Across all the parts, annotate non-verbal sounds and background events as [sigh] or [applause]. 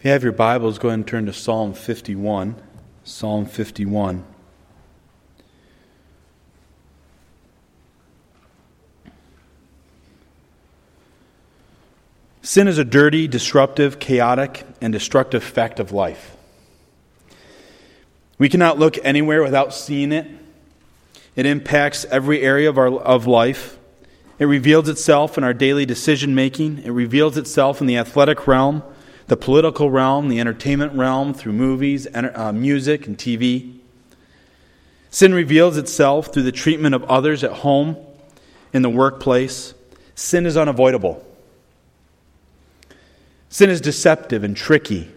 If you have your Bibles, go ahead and turn to Psalm 51. Psalm 51. Sin is a dirty, disruptive, chaotic, and destructive fact of life. We cannot look anywhere without seeing it. It impacts every area of, our, of life. It reveals itself in our daily decision making. It reveals itself in the athletic realm, the political realm, the entertainment realm through movies, uh, music, and TV. Sin reveals itself through the treatment of others at home, in the workplace. Sin is unavoidable. Sin is deceptive and tricky.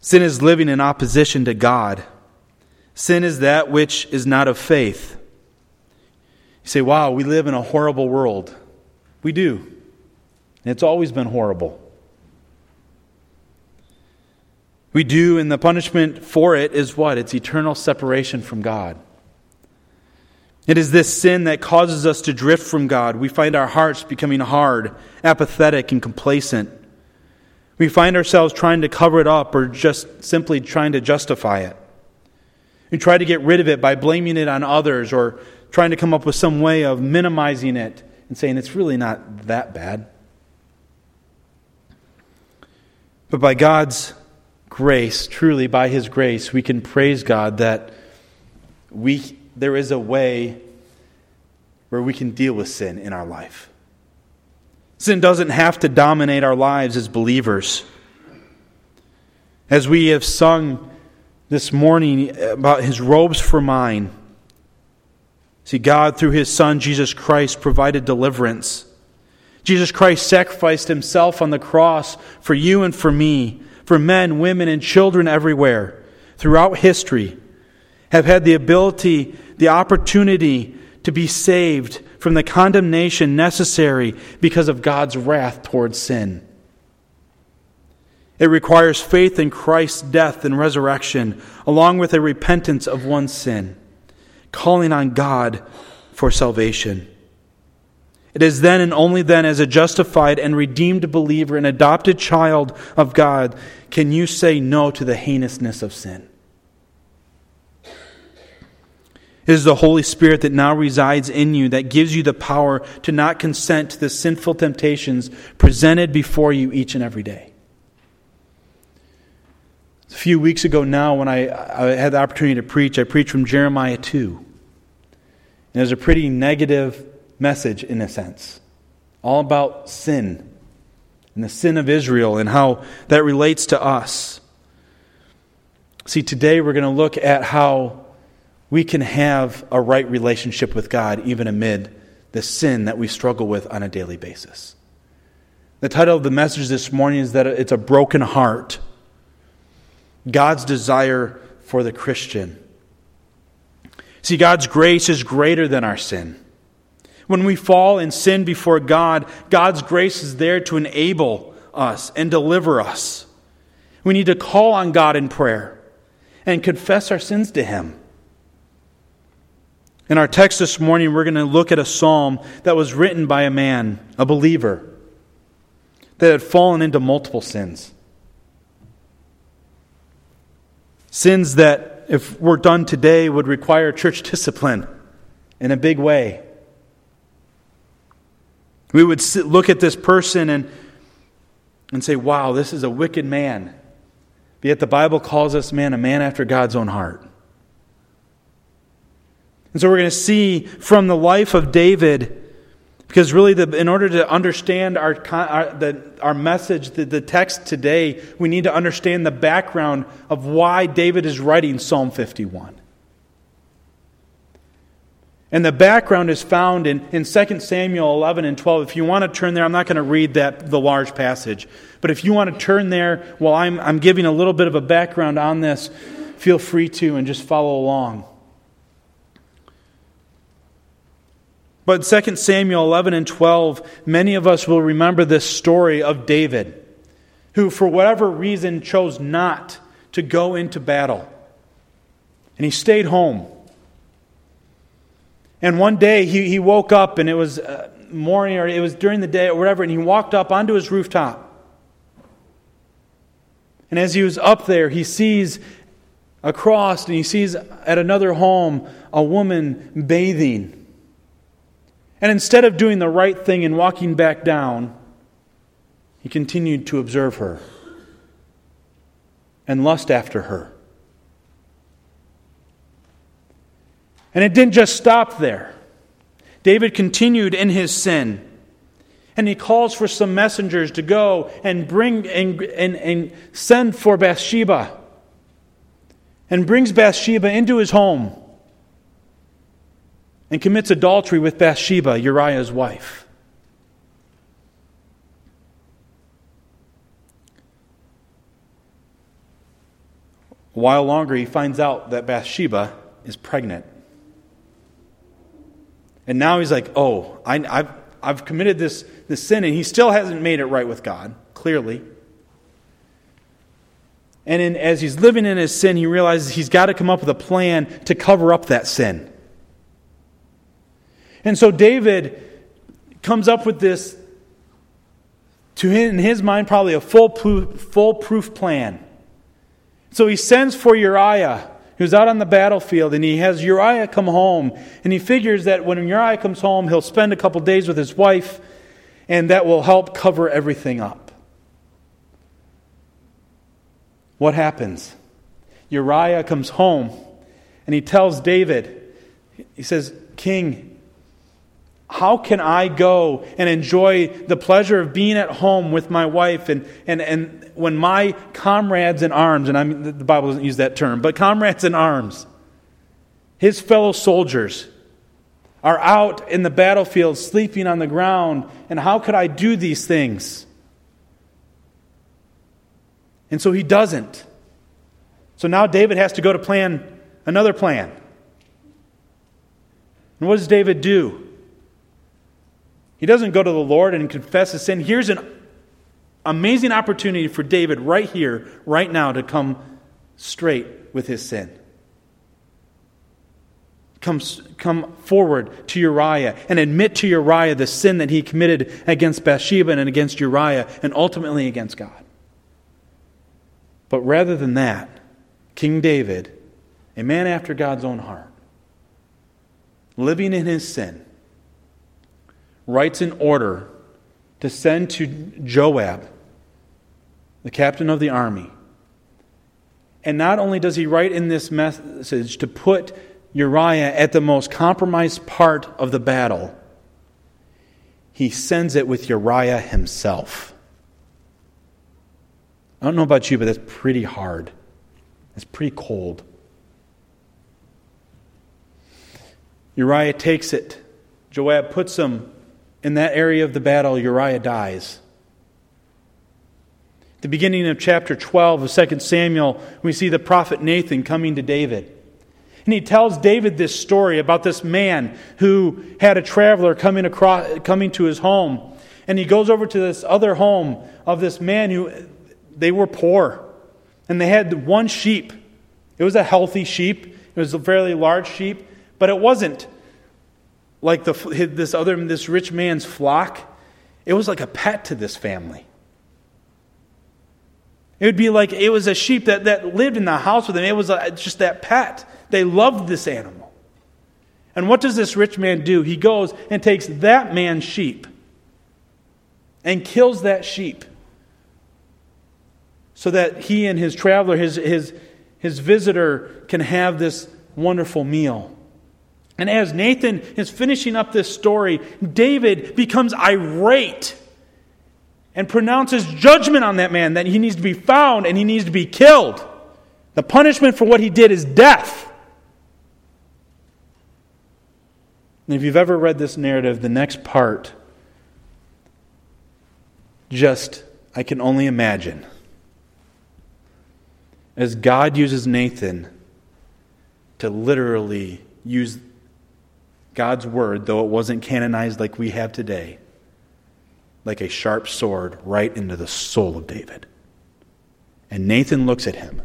Sin is living in opposition to God. Sin is that which is not of faith. You say, wow, we live in a horrible world. We do. And it's always been horrible. We do, and the punishment for it is what? It's eternal separation from God. It is this sin that causes us to drift from God. We find our hearts becoming hard, apathetic, and complacent. We find ourselves trying to cover it up or just simply trying to justify it. We try to get rid of it by blaming it on others or trying to come up with some way of minimizing it and saying it's really not that bad. But by God's grace, truly by His grace, we can praise God that we, there is a way where we can deal with sin in our life. Sin doesn't have to dominate our lives as believers. As we have sung this morning about His robes for mine, See, God, through his Son, Jesus Christ, provided deliverance. Jesus Christ sacrificed himself on the cross for you and for me, for men, women, and children everywhere throughout history, have had the ability, the opportunity to be saved from the condemnation necessary because of God's wrath towards sin. It requires faith in Christ's death and resurrection, along with a repentance of one's sin calling on God for salvation. It is then and only then, as a justified and redeemed believer, an adopted child of God, can you say no to the heinousness of sin. It is the Holy Spirit that now resides in you that gives you the power to not consent to the sinful temptations presented before you each and every day. A few weeks ago now, when I, I had the opportunity to preach, I preached from Jeremiah 2. And it was a pretty negative message in a sense, all about sin and the sin of Israel and how that relates to us. See, today we're going to look at how we can have a right relationship with God even amid the sin that we struggle with on a daily basis. The title of the message this morning is that it's a broken heart. God's desire for the Christian. See, God's grace is greater than our sin. When we fall in sin before God, God's grace is there to enable us and deliver us. We need to call on God in prayer and confess our sins to Him. In our text this morning, we're going to look at a psalm that was written by a man, a believer, that had fallen into multiple sins. Sins that if we're done today, would require church discipline in a big way. We would sit, look at this person and, and say, wow, this is a wicked man. But yet the Bible calls this man a man after God's own heart. And so we're going to see from the life of David because really, the, in order to understand our, our, the, our message, the, the text today, we need to understand the background of why David is writing Psalm 51. And the background is found in, in 2 Samuel 11 and 12. If you want to turn there, I'm not going to read that, the large passage. But if you want to turn there while I'm, I'm giving a little bit of a background on this, feel free to and just follow along. But 2 Samuel 11 and 12, many of us will remember this story of David, who, for whatever reason, chose not to go into battle. And he stayed home. And one day he, he woke up, and it was uh, morning, or it was during the day, or whatever, and he walked up onto his rooftop. And as he was up there, he sees across and he sees at another home a woman bathing. And instead of doing the right thing and walking back down, he continued to observe her and lust after her. And it didn't just stop there. David continued in his sin. And he calls for some messengers to go and bring and, and, and send for Bathsheba. And brings Bathsheba into his home and commits adultery with Bathsheba, Uriah's wife. A while longer, he finds out that Bathsheba is pregnant. And now he's like, oh, I, have I've committed this, this sin, and he still hasn't made it right with God, clearly. And in, as he's living in his sin, he realizes he's got to come up with a plan to cover up that sin. And so David comes up with this, to him, in his mind, probably a full foolproof plan. So he sends for Uriah, who's out on the battlefield, and he has Uriah come home. And he figures that when Uriah comes home, he'll spend a couple days with his wife, and that will help cover everything up. What happens? Uriah comes home, and he tells David, he says, King, how can I go and enjoy the pleasure of being at home with my wife and, and, and when my comrades in arms, and I mean, the Bible doesn't use that term, but comrades in arms, his fellow soldiers, are out in the battlefield sleeping on the ground, and how could I do these things? And so he doesn't. So now David has to go to plan another plan. And what does David do? He doesn't go to the Lord and confess his sin. Here's an amazing opportunity for David right here, right now, to come straight with his sin. Come, come forward to Uriah and admit to Uriah the sin that he committed against Bathsheba and against Uriah and ultimately against God. But rather than that, King David, a man after God's own heart, living in his sin, writes an order to send to Joab, the captain of the army. And not only does he write in this message to put Uriah at the most compromised part of the battle, he sends it with Uriah himself. I don't know about you, but that's pretty hard. It's pretty cold. Uriah takes it. Joab puts him in that area of the battle, Uriah dies. The beginning of chapter 12 of 2 Samuel, we see the prophet Nathan coming to David. And he tells David this story about this man who had a traveler coming, across, coming to his home. And he goes over to this other home of this man who they were poor. And they had one sheep. It was a healthy sheep, it was a fairly large sheep, but it wasn't like the, this other this rich man's flock it was like a pet to this family. It would be like it was a sheep that, that lived in the house with him. It was just that pet. They loved this animal. And what does this rich man do? He goes and takes that man's sheep and kills that sheep so that he and his traveler his, his, his visitor can have this wonderful meal and as Nathan is finishing up this story, David becomes irate and pronounces judgment on that man that he needs to be found and he needs to be killed. The punishment for what he did is death. And if you've ever read this narrative, the next part just, I can only imagine. As God uses Nathan to literally use God's word, though it wasn't canonized like we have today, like a sharp sword right into the soul of David. And Nathan looks at him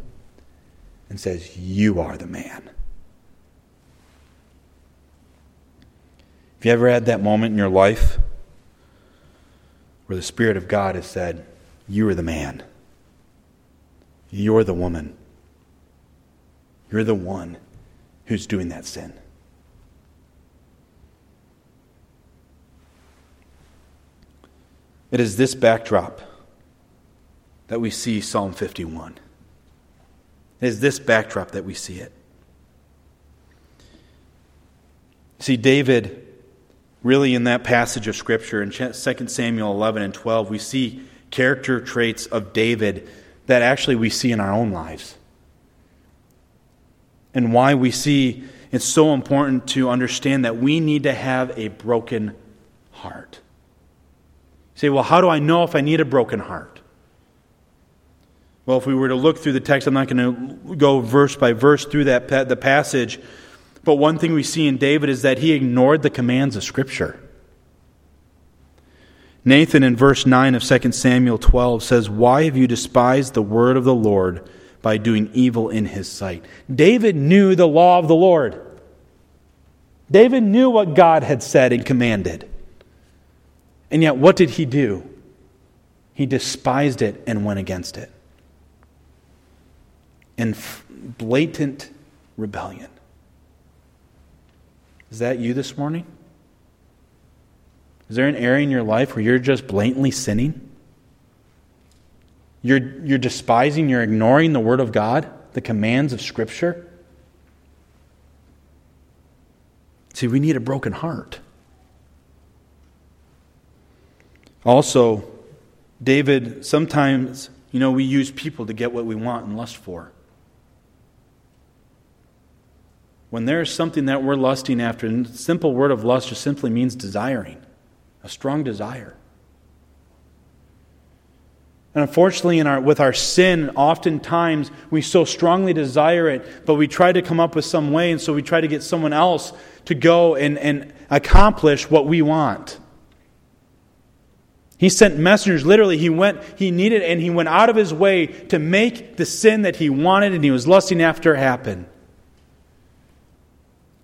and says, You are the man. Have you ever had that moment in your life where the Spirit of God has said, You are the man? You're the woman. You're the one who's doing that sin. It is this backdrop that we see Psalm 51. It is this backdrop that we see it. See, David, really in that passage of Scripture in 2 Samuel 11 and 12, we see character traits of David that actually we see in our own lives. And why we see it's so important to understand that we need to have a broken heart. Say, well, how do I know if I need a broken heart? Well, if we were to look through the text, I'm not going to go verse by verse through that the passage. But one thing we see in David is that he ignored the commands of Scripture. Nathan in verse 9 of 2 Samuel 12 says, Why have you despised the word of the Lord by doing evil in his sight? David knew the law of the Lord. David knew what God had said and commanded. And yet, what did he do? He despised it and went against it. In blatant rebellion. Is that you this morning? Is there an area in your life where you're just blatantly sinning? You're, you're despising, you're ignoring the Word of God, the commands of Scripture? See, we need a broken heart. Also, David, sometimes, you know, we use people to get what we want and lust for. When there's something that we're lusting after, and the simple word of lust just simply means desiring a strong desire. And unfortunately, in our, with our sin, oftentimes we so strongly desire it, but we try to come up with some way, and so we try to get someone else to go and, and accomplish what we want. He sent messengers, literally, he went, he needed, and he went out of his way to make the sin that he wanted and he was lusting after happen.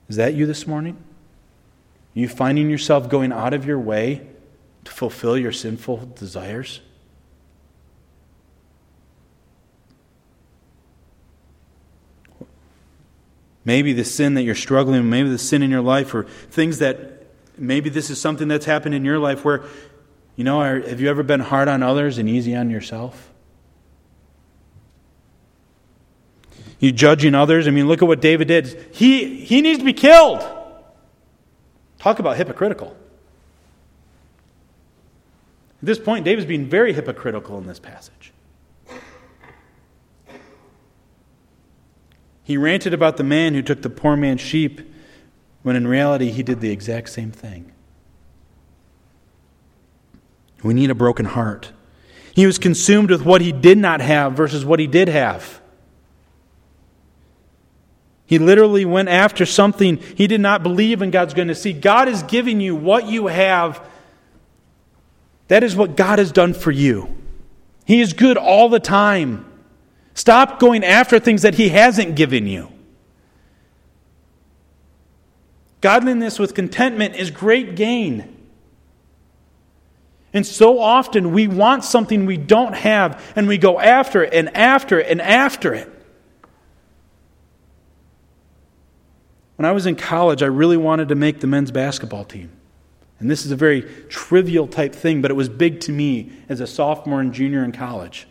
Is that you this morning? You finding yourself going out of your way to fulfill your sinful desires? Maybe the sin that you're struggling with, maybe the sin in your life, or things that maybe this is something that's happened in your life where, you know, have you ever been hard on others and easy on yourself? You judging others? I mean, look at what David did. He, he needs to be killed. Talk about hypocritical. At this point, David's being very hypocritical in this passage. He ranted about the man who took the poor man's sheep, when in reality, he did the exact same thing. We need a broken heart. He was consumed with what he did not have versus what he did have. He literally went after something he did not believe in God's goodness. See, God is giving you what you have. That is what God has done for you. He is good all the time. Stop going after things that He hasn't given you. Godliness with contentment is great gain. And so often we want something we don't have, and we go after it and after it and after it. When I was in college, I really wanted to make the men's basketball team. And this is a very trivial type thing, but it was big to me as a sophomore and junior in college.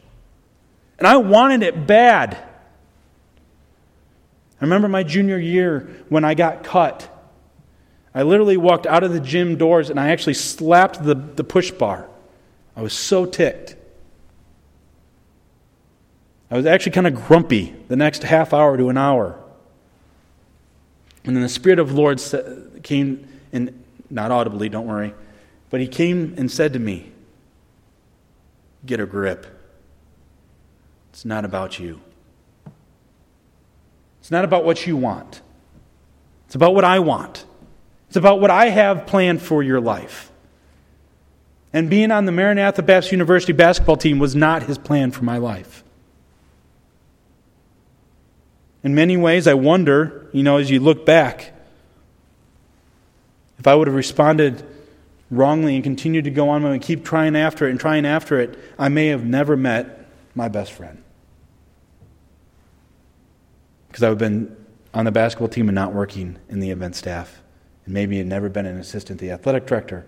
And I wanted it bad. I remember my junior year when I got cut. I literally walked out of the gym doors and I actually slapped the, the push bar. I was so ticked. I was actually kind of grumpy the next half hour to an hour. And then the Spirit of the Lord came, and not audibly, don't worry, but He came and said to me, Get a grip. It's not about you. It's not about what you want. It's about what I want. It's about what I have planned for your life. And being on the Maranatha Baptist University basketball team was not his plan for my life. In many ways, I wonder, you know, as you look back, if I would have responded wrongly and continued to go on and keep trying after it and trying after it, I may have never met my best friend. because I would have been on the basketball team and not working in the event staff, and maybe had never been an assistant to the athletic director.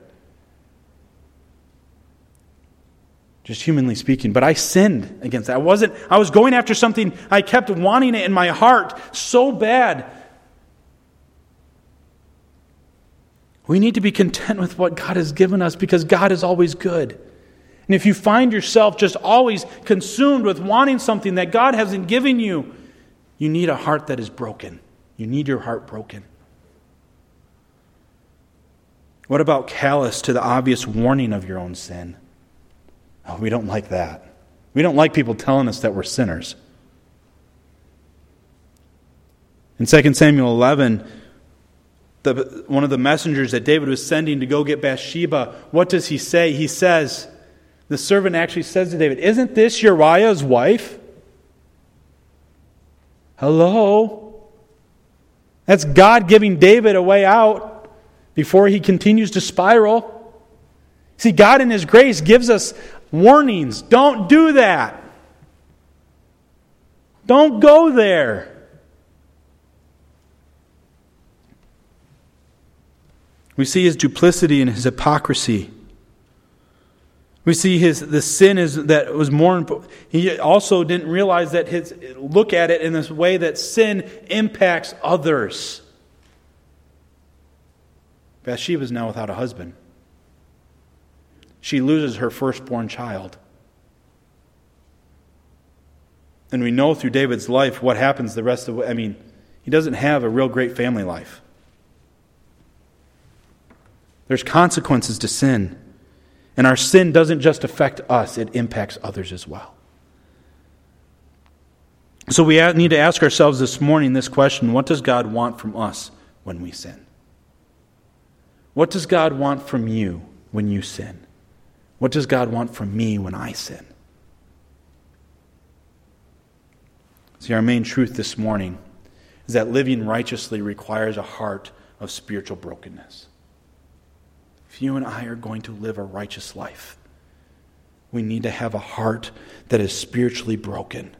Just humanly speaking, but I sinned against that. I wasn't, I was going after something, I kept wanting it in my heart so bad. We need to be content with what God has given us because God is always good. And if you find yourself just always consumed with wanting something that God hasn't given you, you need a heart that is broken. You need your heart broken. What about callous to the obvious warning of your own sin? Oh, we don't like that. We don't like people telling us that we're sinners. In 2 Samuel 11, the, one of the messengers that David was sending to go get Bathsheba, what does he say? He says, the servant actually says to David, Isn't this Uriah's wife? Hello? That's God giving David a way out before he continues to spiral. See, God in His grace gives us warnings. Don't do that. Don't go there. We see his duplicity and his hypocrisy. We see his the sin is that was more. Important. He also didn't realize that his look at it in this way that sin impacts others. Bathsheba is now without a husband. She loses her firstborn child. And we know through David's life what happens the rest of I mean, he doesn't have a real great family life. There's consequences to sin. And our sin doesn't just affect us, it impacts others as well. So we need to ask ourselves this morning this question what does God want from us when we sin? What does God want from you when you sin? What does God want from me when I sin? See, our main truth this morning is that living righteously requires a heart of spiritual brokenness if you and I are going to live a righteous life, we need to have a heart that is spiritually broken.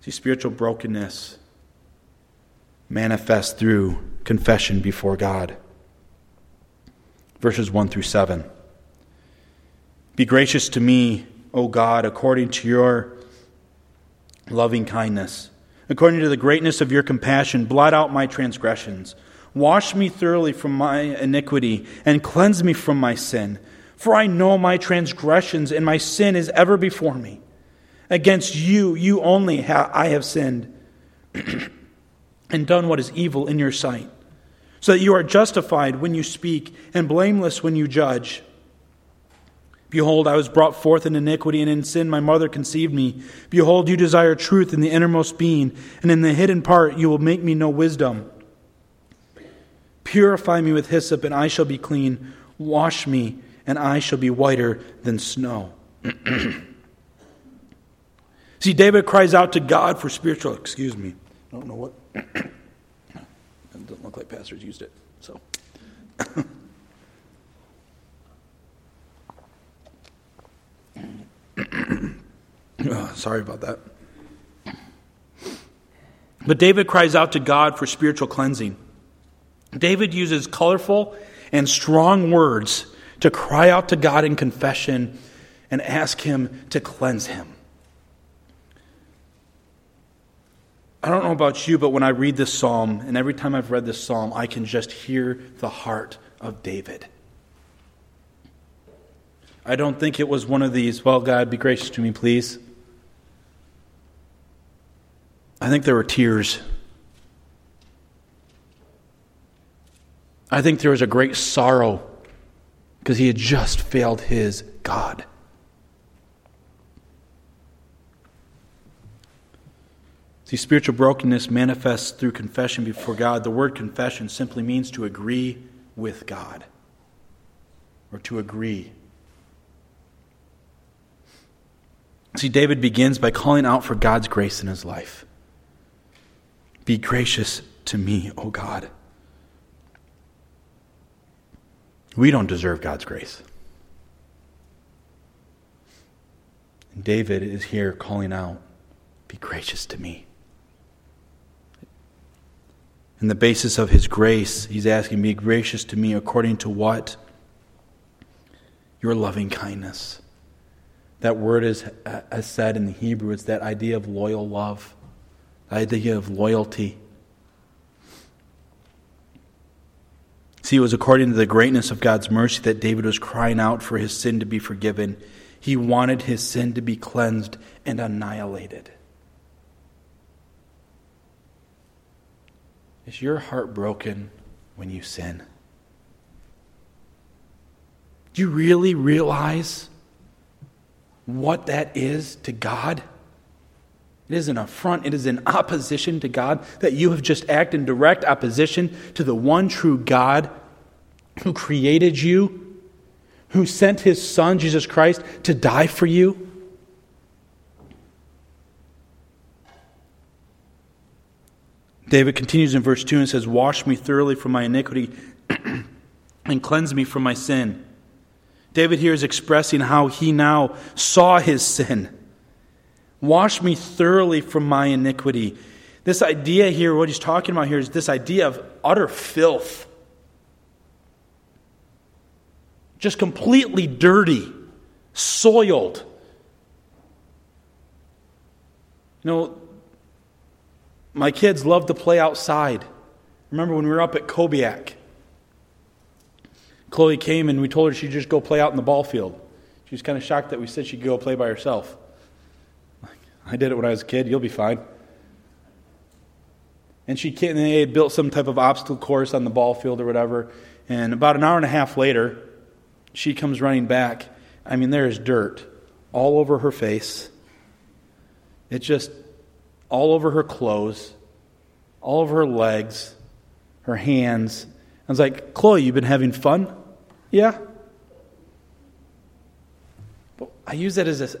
See, spiritual brokenness manifests through confession before God. Verses 1 through 7. Be gracious to me, O God, according to your loving kindness According to the greatness of your compassion, blot out my transgressions. Wash me thoroughly from my iniquity and cleanse me from my sin. For I know my transgressions and my sin is ever before me. Against you, you only ha- I have sinned [clears throat] and done what is evil in your sight, so that you are justified when you speak and blameless when you judge. Behold, I was brought forth in iniquity, and in sin my mother conceived me. Behold, you desire truth in the innermost being, and in the hidden part you will make me know wisdom. Purify me with hyssop, and I shall be clean. Wash me, and I shall be whiter than snow. [clears throat] See, David cries out to God for spiritual. Excuse me. I don't know what. [coughs] it doesn't look like pastors used it. So. oh, [coughs] sorry about that. But David cries out to God for spiritual cleansing. David uses colorful and strong words to cry out to God in confession and ask Him to cleanse him. I don't know about you, but when I read this psalm, and every time I've read this psalm, I can just hear the heart of David. I don't think it was one of these, well, God, be gracious to me, please. I think there were tears. I think there was a great sorrow because he had just failed his God. See, spiritual brokenness manifests through confession before God. The word confession simply means to agree with God or to agree See, David begins by calling out for God's grace in his life. Be gracious to me, O God. We don't deserve God's grace. David is here calling out, Be gracious to me. In the basis of his grace, he's asking, Be gracious to me according to what? Your loving kindness. That word is uh, as said in the Hebrew, it's that idea of loyal love, the idea of loyalty. See, it was according to the greatness of God's mercy that David was crying out for his sin to be forgiven. He wanted his sin to be cleansed and annihilated. Is your heart broken when you sin? Do you really realize what that is to God? It is an affront, it is an opposition to God that you have just acted in direct opposition to the one true God who created you, who sent his Son, Jesus Christ, to die for you. David continues in verse 2 and says, Wash me thoroughly from my iniquity [clears throat] and cleanse me from my sin. David here is expressing how he now saw his sin Wash me thoroughly from my iniquity. This idea here, what he's talking about here, is this idea of utter filth. Just completely dirty, soiled. You know, my kids love to play outside. Remember when we were up at Kobiak? Chloe came and we told her she'd just go play out in the ball field. She was kind of shocked that we said she could go play by herself. I did it when I was a kid. You'll be fine. And she and they had built some type of obstacle course on the ball field or whatever. And about an hour and a half later, she comes running back. I mean, there is dirt all over her face. It just all over her clothes, all over her legs, her hands. I was like, Chloe, you've been having fun? Yeah. But I use that as a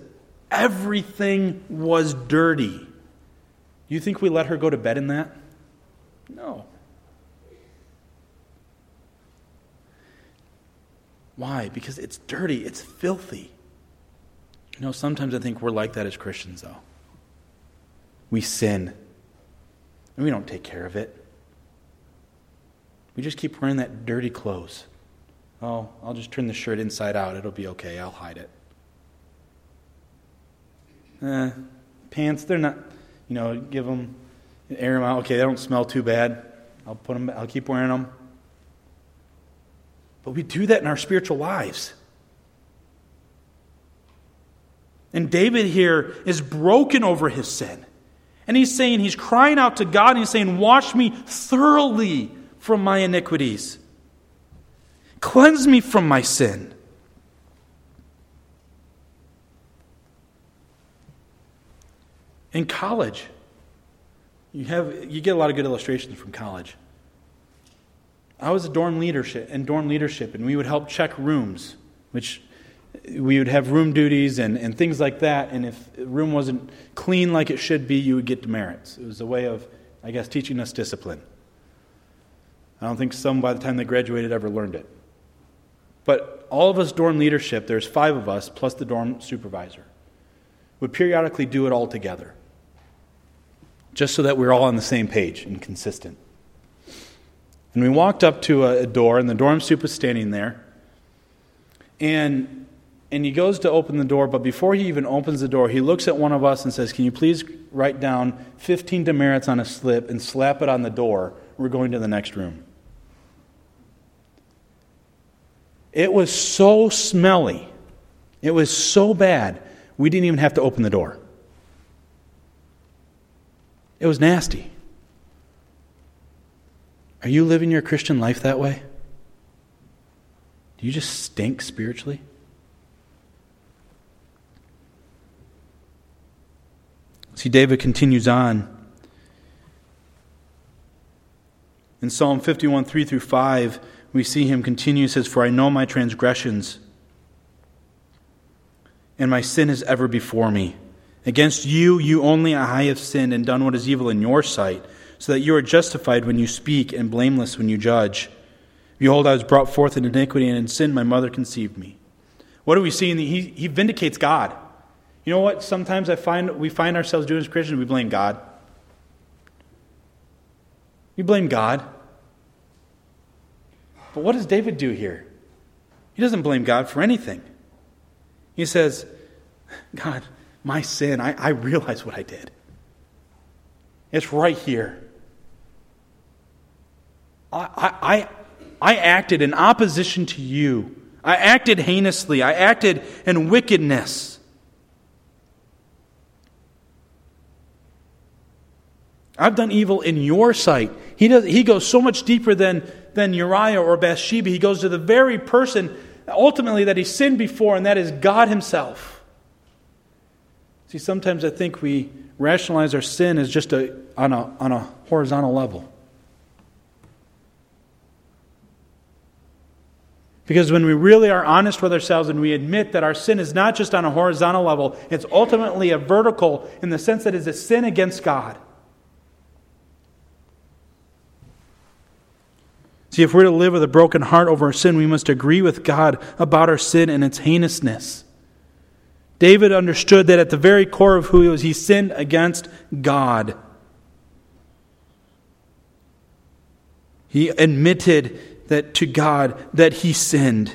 Everything was dirty. You think we let her go to bed in that? No. Why? Because it's dirty, it's filthy. You know, sometimes I think we're like that as Christians, though. We sin, and we don't take care of it. We just keep wearing that dirty clothes. Oh, I'll just turn the shirt inside out. It'll be okay. I'll hide it eh, pants, they're not, you know, give them, air them out. Okay, they don't smell too bad. I'll put them, I'll keep wearing them. But we do that in our spiritual lives. And David here is broken over his sin. And he's saying, he's crying out to God, and he's saying, Wash me thoroughly from my iniquities, cleanse me from my sin. In college, you, have, you get a lot of good illustrations from college. I was a dorm leadership and dorm leadership, and we would help check rooms, which we would have room duties and, and things like that. And if room wasn't clean like it should be, you would get demerits. It was a way of, I guess, teaching us discipline. I don't think some, by the time they graduated, ever learned it. But all of us dorm leadership, there's five of us, plus the dorm supervisor, would periodically do it all together just so that we are all on the same page and consistent. And we walked up to a, door, and the dorm soup was standing there. And, and he goes to open the door, but before he even opens the door, he looks at one of us and says, Can you please write down 15 demerits on a slip and slap it on the door? We're going to the next room. It was so smelly. It was so bad, we didn't even have to open the door. It was nasty. Are you living your Christian life that way? Do you just stink spiritually? See, David continues on. In Psalm 51, 3 through 5, we see him continue. Says, For I know my transgressions, and my sin is ever before me. Against you, you only I have sinned and done what is evil in your sight, so that you are justified when you speak and blameless when you judge. Behold, I was brought forth in iniquity, and in sin my mother conceived me. What do we see? The, he, he vindicates God. You know what? Sometimes I find we find ourselves doing as Christians, we blame God. We blame God. But what does David do here? He doesn't blame God for anything. He says, God, my sin, I, I realize what I did. It's right here. I, I, I acted in opposition to you. I acted heinously. I acted in wickedness. I've done evil in your sight. He, does, he goes so much deeper than, than Uriah or Bathsheba. He goes to the very person ultimately that he sinned before, and that is God Himself. See, sometimes I think we rationalize our sin as just a, on, a, on a horizontal level. Because when we really are honest with ourselves and we admit that our sin is not just on a horizontal level, it's ultimately a vertical in the sense that it's a sin against God. See, if we're to live with a broken heart over our sin, we must agree with God about our sin and its heinousness. David understood that at the very core of who he was, he sinned against God. He admitted that to God that he sinned.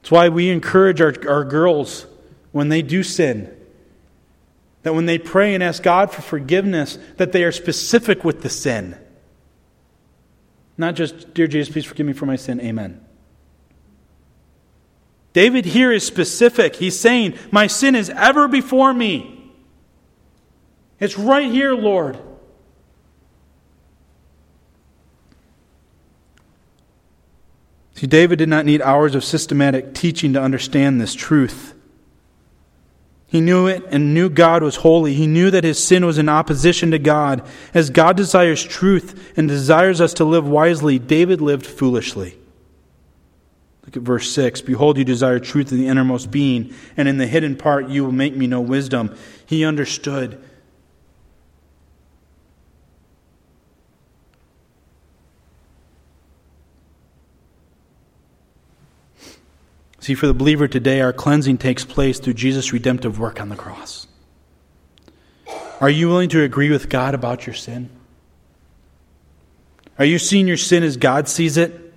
That's why we encourage our, our girls when they do sin that when they pray and ask God for forgiveness, that they are specific with the sin. Not just, Dear Jesus, please forgive me for my sin. Amen. David here is specific. He's saying, My sin is ever before me. It's right here, Lord. See, David did not need hours of systematic teaching to understand this truth. He knew it and knew God was holy. He knew that his sin was in opposition to God. As God desires truth and desires us to live wisely, David lived foolishly. Look at verse 6. Behold, you desire truth in the innermost being, and in the hidden part you will make me know wisdom. He understood. See, for the believer today, our cleansing takes place through Jesus' redemptive work on the cross. Are you willing to agree with God about your sin? Are you seeing your sin as God sees it?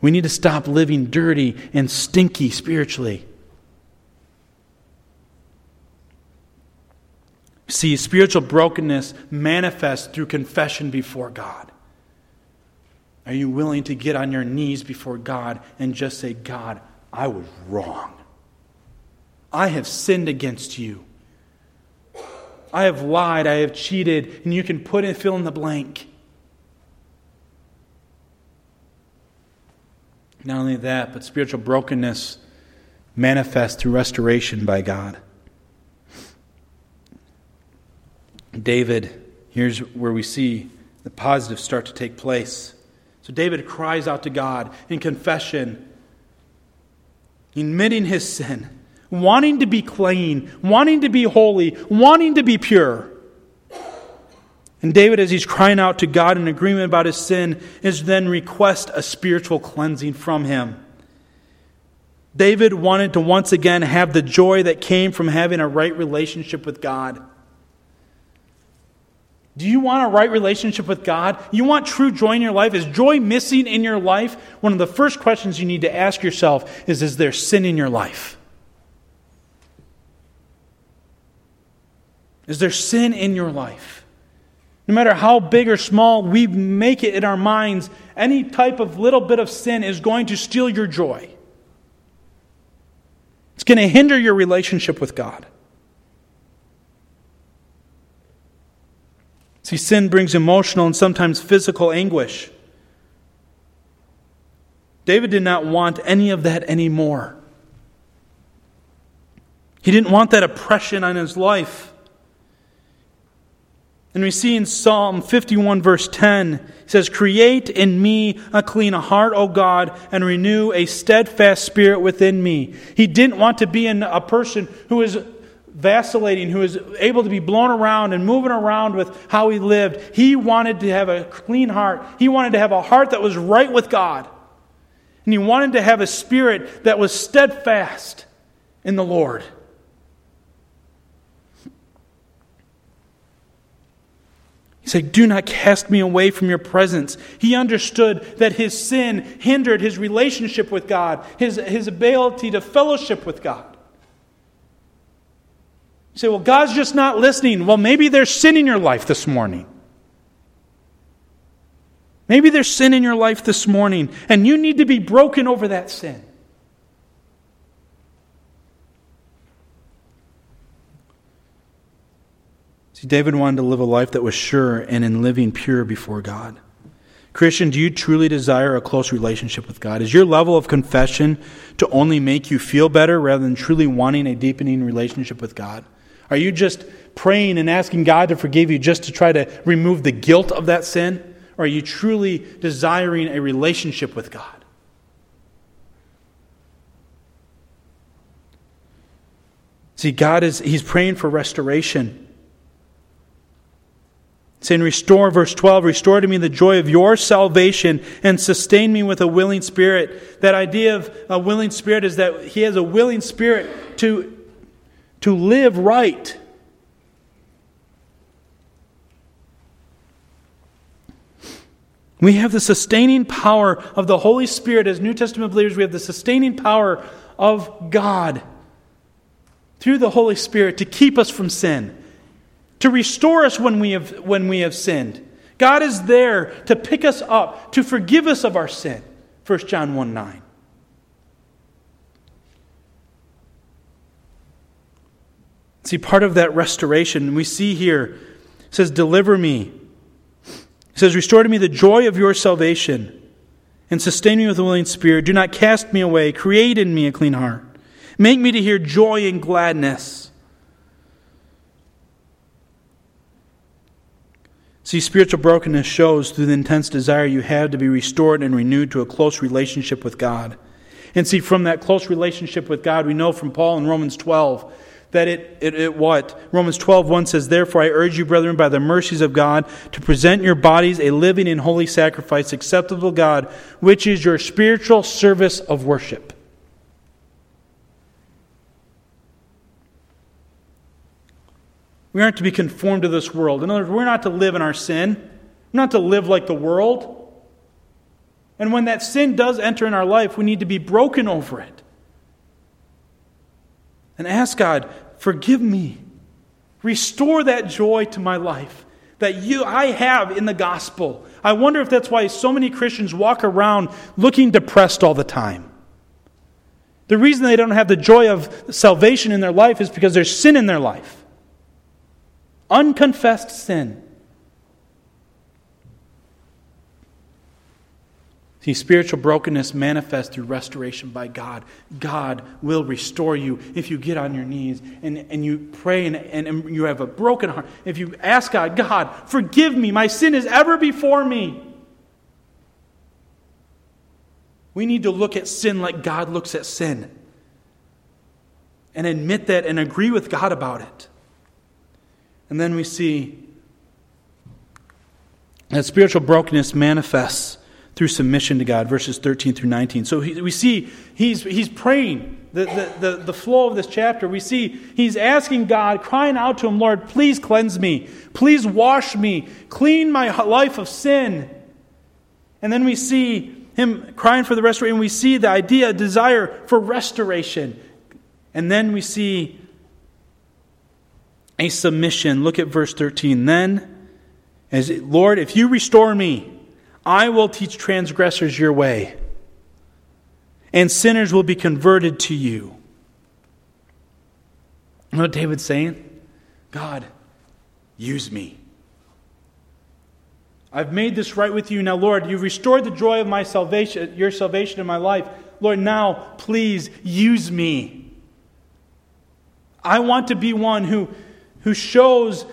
We need to stop living dirty and stinky spiritually. See, spiritual brokenness manifests through confession before God. Are you willing to get on your knees before God and just say, God, I was wrong. I have sinned against you. I have lied, I have cheated, and you can put in fill in the blank. Not only that, but spiritual brokenness manifests through restoration by God. David, here's where we see the positive start to take place. So David cries out to God in confession, admitting his sin, wanting to be clean, wanting to be holy, wanting to be pure. And David, as he's crying out to God in agreement about his sin, is then request a spiritual cleansing from him. David wanted to once again have the joy that came from having a right relationship with God. Do you want a right relationship with God? You want true joy in your life? Is joy missing in your life? One of the first questions you need to ask yourself is Is there sin in your life? Is there sin in your life? No matter how big or small we make it in our minds, any type of little bit of sin is going to steal your joy. It's going to hinder your relationship with God. See, sin brings emotional and sometimes physical anguish. David did not want any of that anymore. He didn't want that oppression on his life. And we see in Psalm 51, verse 10, it says, Create in me a clean heart, O God, and renew a steadfast spirit within me. He didn't want to be in a person who is vacillating, who was able to be blown around and moving around with how he lived. He wanted to have a clean heart. He wanted to have a heart that was right with God. And he wanted to have a spirit that was steadfast. in the Lord. He said, Do not cast me away from your presence. He understood that his sin hindered his relationship with God, his, his ability to fellowship with God. You say, Well, God's just not listening. Well, maybe there's sin in your life this morning. Maybe there's sin in your life this morning, and you need to be broken over that sin. See, David wanted to live a life that was sure and in living pure before God. Christian, do you truly desire a close relationship with God? Is your level of confession to only make you feel better rather than truly wanting a deepening relationship with God? Are you just praying and asking God to forgive you just to try to remove the guilt of that sin? Or are you truly desiring a relationship with God? See, God is, He's praying for restoration saying, Restore, verse 12, restore to me the joy of your salvation and sustain me with a willing spirit. That idea of a willing spirit is that he has a willing spirit to, to live right. We have the sustaining power of the Holy Spirit as New Testament believers. We have the sustaining power of God through the Holy Spirit to keep us from sin to restore us when we have, when we have sinned. God is there to pick us up, to forgive us of our sin. 1 John 1 9. See, part of that restoration, we see here, says, Deliver me. It says, Restore to me the joy of your salvation and sustain me with a willing spirit. Do not cast me away. Create in me a clean heart. Make me to hear joy and gladness. See, spiritual brokenness shows through the intense desire you have to be restored and renewed to a close relationship with God. And see, from that close relationship with God, we know from Paul in Romans 12 that it, it, it what? Romans 12, 1 says, Therefore I urge you, brethren, by the mercies of God, to present your bodies a living and holy sacrifice acceptable to God, which is your spiritual service of worship. We aren't to be conformed to this world. In other words, we're not to live in our sin, we're not to live like the world. And when that sin does enter in our life, we need to be broken over it. And ask God, forgive me. Restore that joy to my life that you I have in the gospel. I wonder if that's why so many Christians walk around looking depressed all the time. The reason they don't have the joy of salvation in their life is because there's sin in their life unconfessed sin. See, spiritual brokenness manifests through restoration by God. God will restore you if you get on your knees and, and you pray and, and, and you have a broken heart. If you ask God, God, forgive me, my sin is ever before me. We need to look at sin like God looks at sin and admit that and agree with God about it. And then we see that spiritual brokenness manifests through submission to God, verses 13 through 19. So he, we see he's, he's praying. The, the, the, the flow of this chapter, we see he's asking God, crying out to him, Lord, please cleanse me. Please wash me. Clean my life of sin. And then we see him crying for the restoration. We see the idea, desire for restoration. And then we see a submission. Look at verse 13. Then, as Lord, if you restore me, I will teach transgressors your way, and sinners will be converted to you. You know what David's saying? God, use me. I've made this right with you. Now, Lord, you've restored the joy of my salvation, your salvation in my life. Lord, now please use me. I want to be one who who shows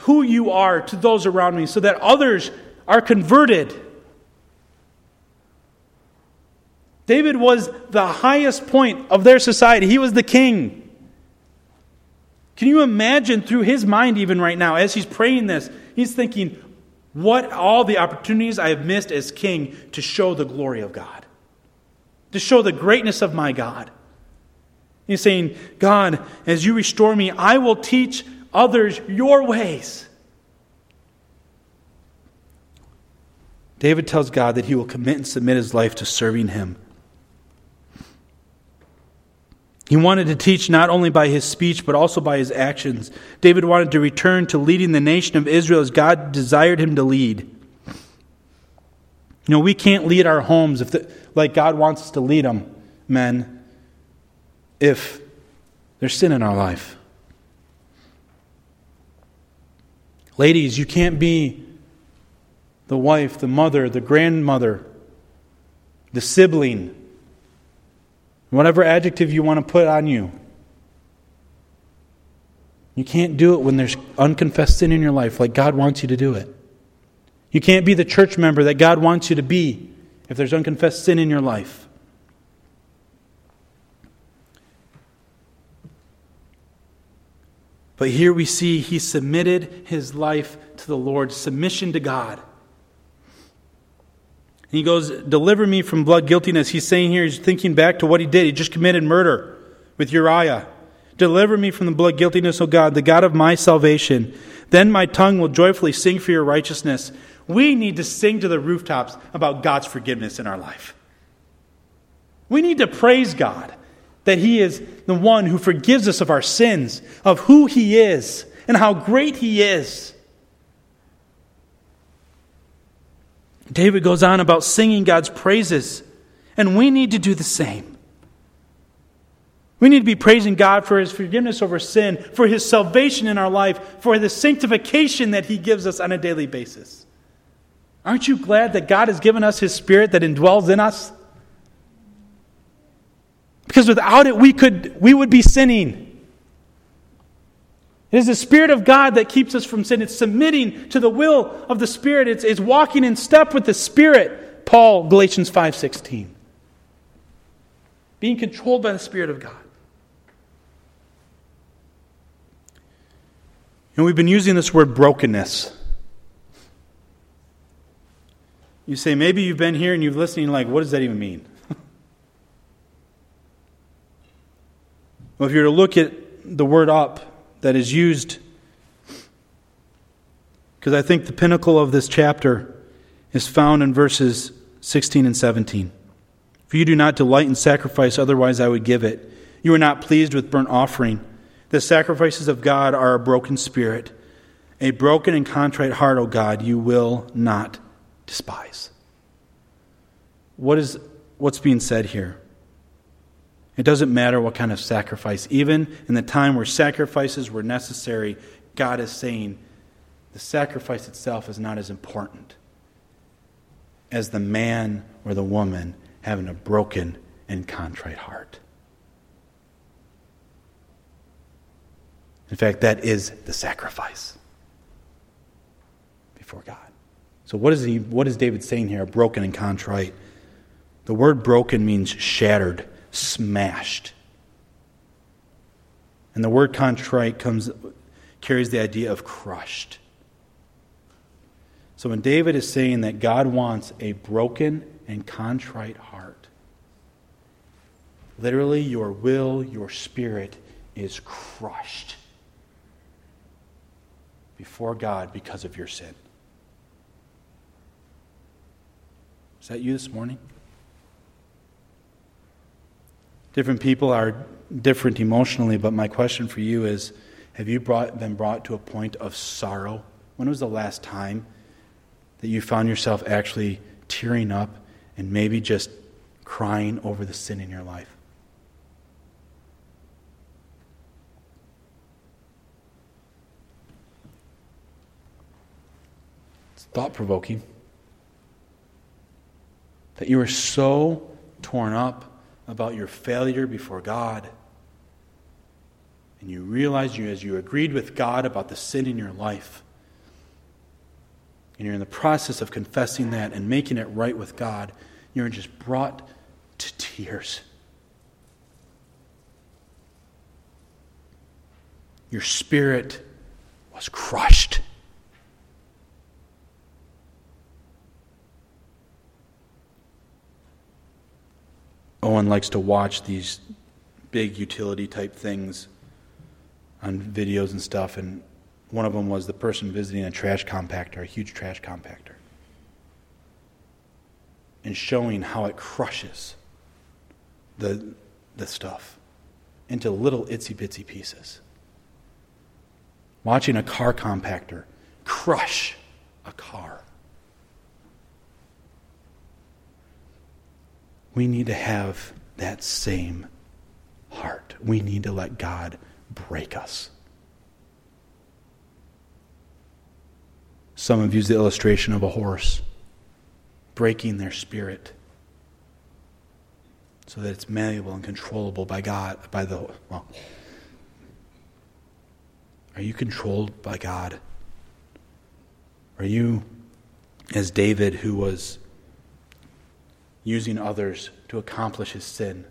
who you are to those around me so that others are converted. David was the highest point of their society, he was the king. Can you imagine through his mind, even right now, as he's praying this, he's thinking, what all the opportunities I have missed as king to show the glory of God, to show the greatness of my God. He's saying, God, as you restore me, I will teach others your ways. David tells God that he will commit and submit his life to serving him. He wanted to teach not only by his speech, but also by his actions. David wanted to return to leading the nation of Israel as God desired him to lead. You know, we can't lead our homes if the, like God wants us to lead them, men, if there's sin in our life. Ladies, you can't be the wife, the mother, the grandmother, the sibling, whatever adjective you want to put on you. You can't do it when there's unconfessed sin in your life like God wants you to do it. You can't be the church member that God wants you to be if there's unconfessed sin in your life. But here we see he submitted his life to the Lord, submission to God. He goes, Deliver me from blood guiltiness. He's saying here, he's thinking back to what he did. He just committed murder with Uriah. Deliver me from the blood guiltiness, O God, the God of my salvation. Then my tongue will joyfully sing for your righteousness. We need to sing to the rooftops about God's forgiveness in our life. We need to praise God that He is the one who forgives us of our sins, of who He is, and how great He is. David goes on about singing God's praises, and we need to do the same. We need to be praising God for His forgiveness over sin, for His salvation in our life, for the sanctification that He gives us on a daily basis. Aren't you glad that God has given us His Spirit that indwells in us? Because without it, we, could, we would be sinning. It is the Spirit of God that keeps us from sin. It's submitting to the will of the Spirit. It's, it's walking in step with the Spirit. Paul, Galatians 5.16. Being controlled by the Spirit of God. And we've been using this word brokenness. You say, maybe you've been here and you've listening like, what does that even mean? [laughs] well, if you were to look at the word up, that is used because I think the pinnacle of this chapter is found in verses 16 and 17. For you do not delight in sacrifice, otherwise I would give it. You are not pleased with burnt offering. The sacrifices of God are a broken spirit. A broken and contrite heart, O God, you will not despise. What is what's being said here? It doesn't matter what kind of sacrifice. Even in the time where sacrifices were necessary, God is saying the sacrifice itself is not as important as the man or the woman having a broken and contrite heart. In fact, that is the sacrifice before God. So, what is, he, what is David saying here? Broken and contrite. The word broken means shattered smashed. And the word contrite comes, carries the idea of crushed. So when David is saying that God wants a broken and contrite heart, literally your will, your spirit is crushed before God because of your sin. Is that you this morning? Different people are different emotionally, but my question for you is have you brought, been brought to a point of sorrow? When was the last time that you found yourself actually tearing up and maybe just crying over the sin in your life? It's thought provoking. That you are so torn up about your failure before God. And you realize you, as you agreed with God about the sin in your life, and you're in the process of confessing that and making it right with God, you're just brought to tears. Your spirit was crushed. Owen likes to watch these big utility type things on videos and stuff, and one of them was the person visiting a trash compactor, a huge trash compactor, and showing how it crushes the, the stuff into little itsy bitsy pieces. Watching a car compactor crush a car. We need to have that same heart. We need to let God break us. Some have used the illustration of a horse breaking their spirit so that it's malleable and controllable by God, by the, well, are you controlled by God? Are you, as David, who was using others to accomplish his sin?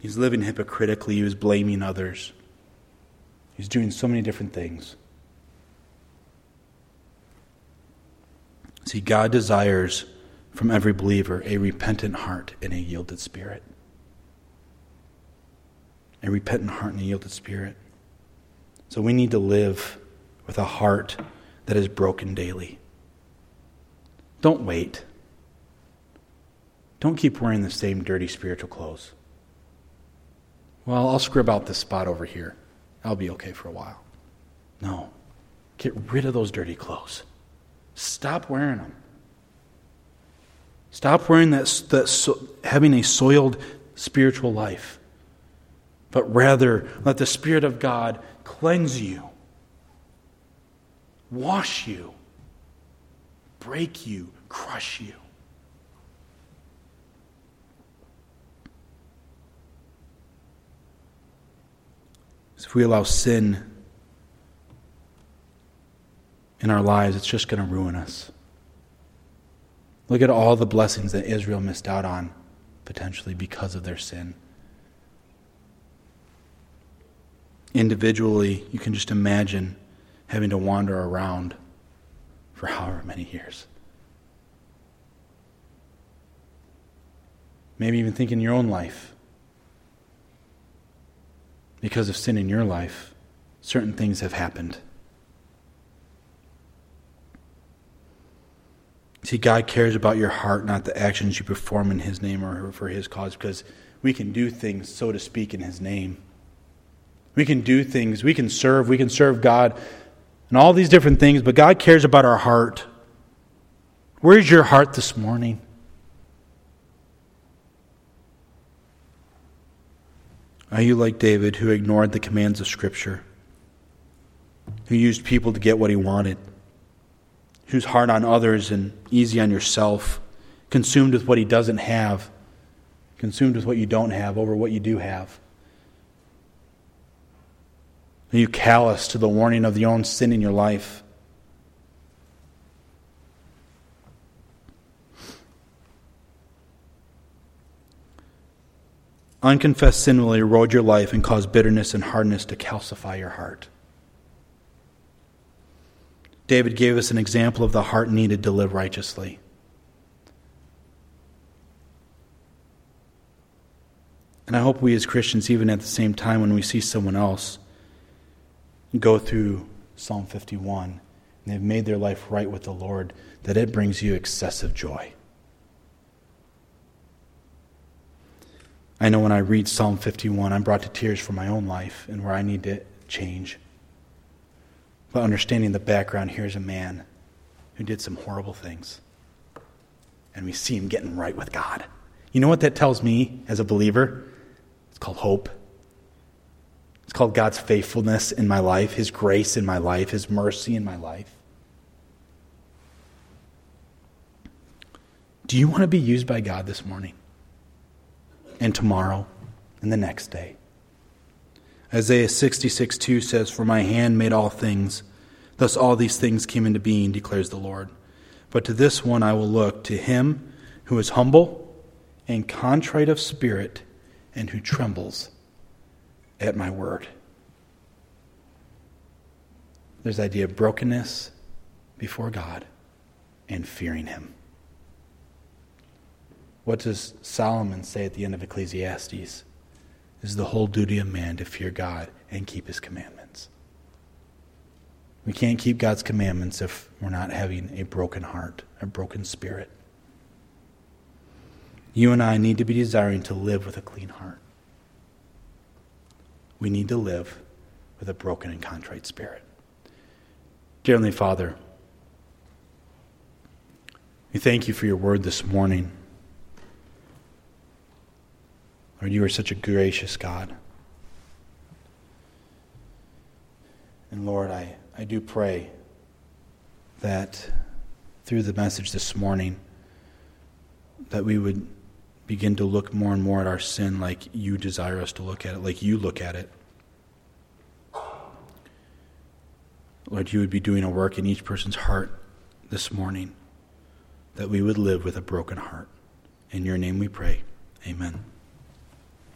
He's living hypocritically. He was blaming others. He's doing so many different things. See, God desires from every believer a repentant heart and a yielded spirit. A repentant heart and a yielded spirit. So we need to live with a heart that is broken daily. Don't wait. Don't keep wearing the same dirty spiritual clothes. Well, I'll scrub out this spot over here. I'll be okay for a while. No. Get rid of those dirty clothes. Stop wearing them. Stop wearing that, that so, having a soiled spiritual life. But rather, let the Spirit of God cleanse you, wash you, break you, crush you. If we allow sin in our lives, it's just going to ruin us. Look at all the blessings that Israel missed out on, potentially because of their sin. Individually, you can just imagine having to wander around for however many years. Maybe even think in your own life because of sin in your life, certain things have happened. See, God cares about your heart, not the actions you perform in His name or for His cause, because we can do things, so to speak, in His name. We can do things, we can serve, we can serve God, and all these different things, but God cares about our heart. Where's your heart this morning? Are you like David, who ignored the commands of Scripture, who used people to get what he wanted, who's hard on others and easy on yourself, consumed with what he doesn't have, consumed with what you don't have over what you do have? Are you callous to the warning of your own sin in your life? Unconfessed sin will erode your life and cause bitterness and hardness to calcify your heart. David gave us an example of the heart needed to live righteously. And I hope we as Christians, even at the same time when we see someone else go through Psalm 51 and they've made their life right with the Lord, that it brings you excessive joy. I know when I read Psalm 51, I'm brought to tears for my own life and where I need to change. But understanding the background, here's a man who did some horrible things. And we see him getting right with God. You know what that tells me as a believer? It's called hope. It's called God's faithfulness in my life, His grace in my life, His mercy in my life. Do you want to be used by God this morning? And tomorrow and the next day. Isaiah 66 2 says, For my hand made all things, thus all these things came into being, declares the Lord. But to this one I will look, to him who is humble and contrite of spirit, and who trembles at my word. There's the idea of brokenness before God and fearing him. What does Solomon say at the end of Ecclesiastes? It is the whole duty of man to fear God and keep his commandments. We can't keep God's commandments if we're not having a broken heart, a broken spirit. You and I need to be desiring to live with a clean heart. We need to live with a broken and contrite spirit. Dear Heavenly Father, we thank you for your word this morning. Lord, you are such a gracious God. And Lord, I, I do pray that through the message this morning, that we would begin to look more and more at our sin like you desire us to look at it, like you look at it. Lord, you would be doing a work in each person's heart this morning, that we would live with a broken heart. In your name we pray. Amen.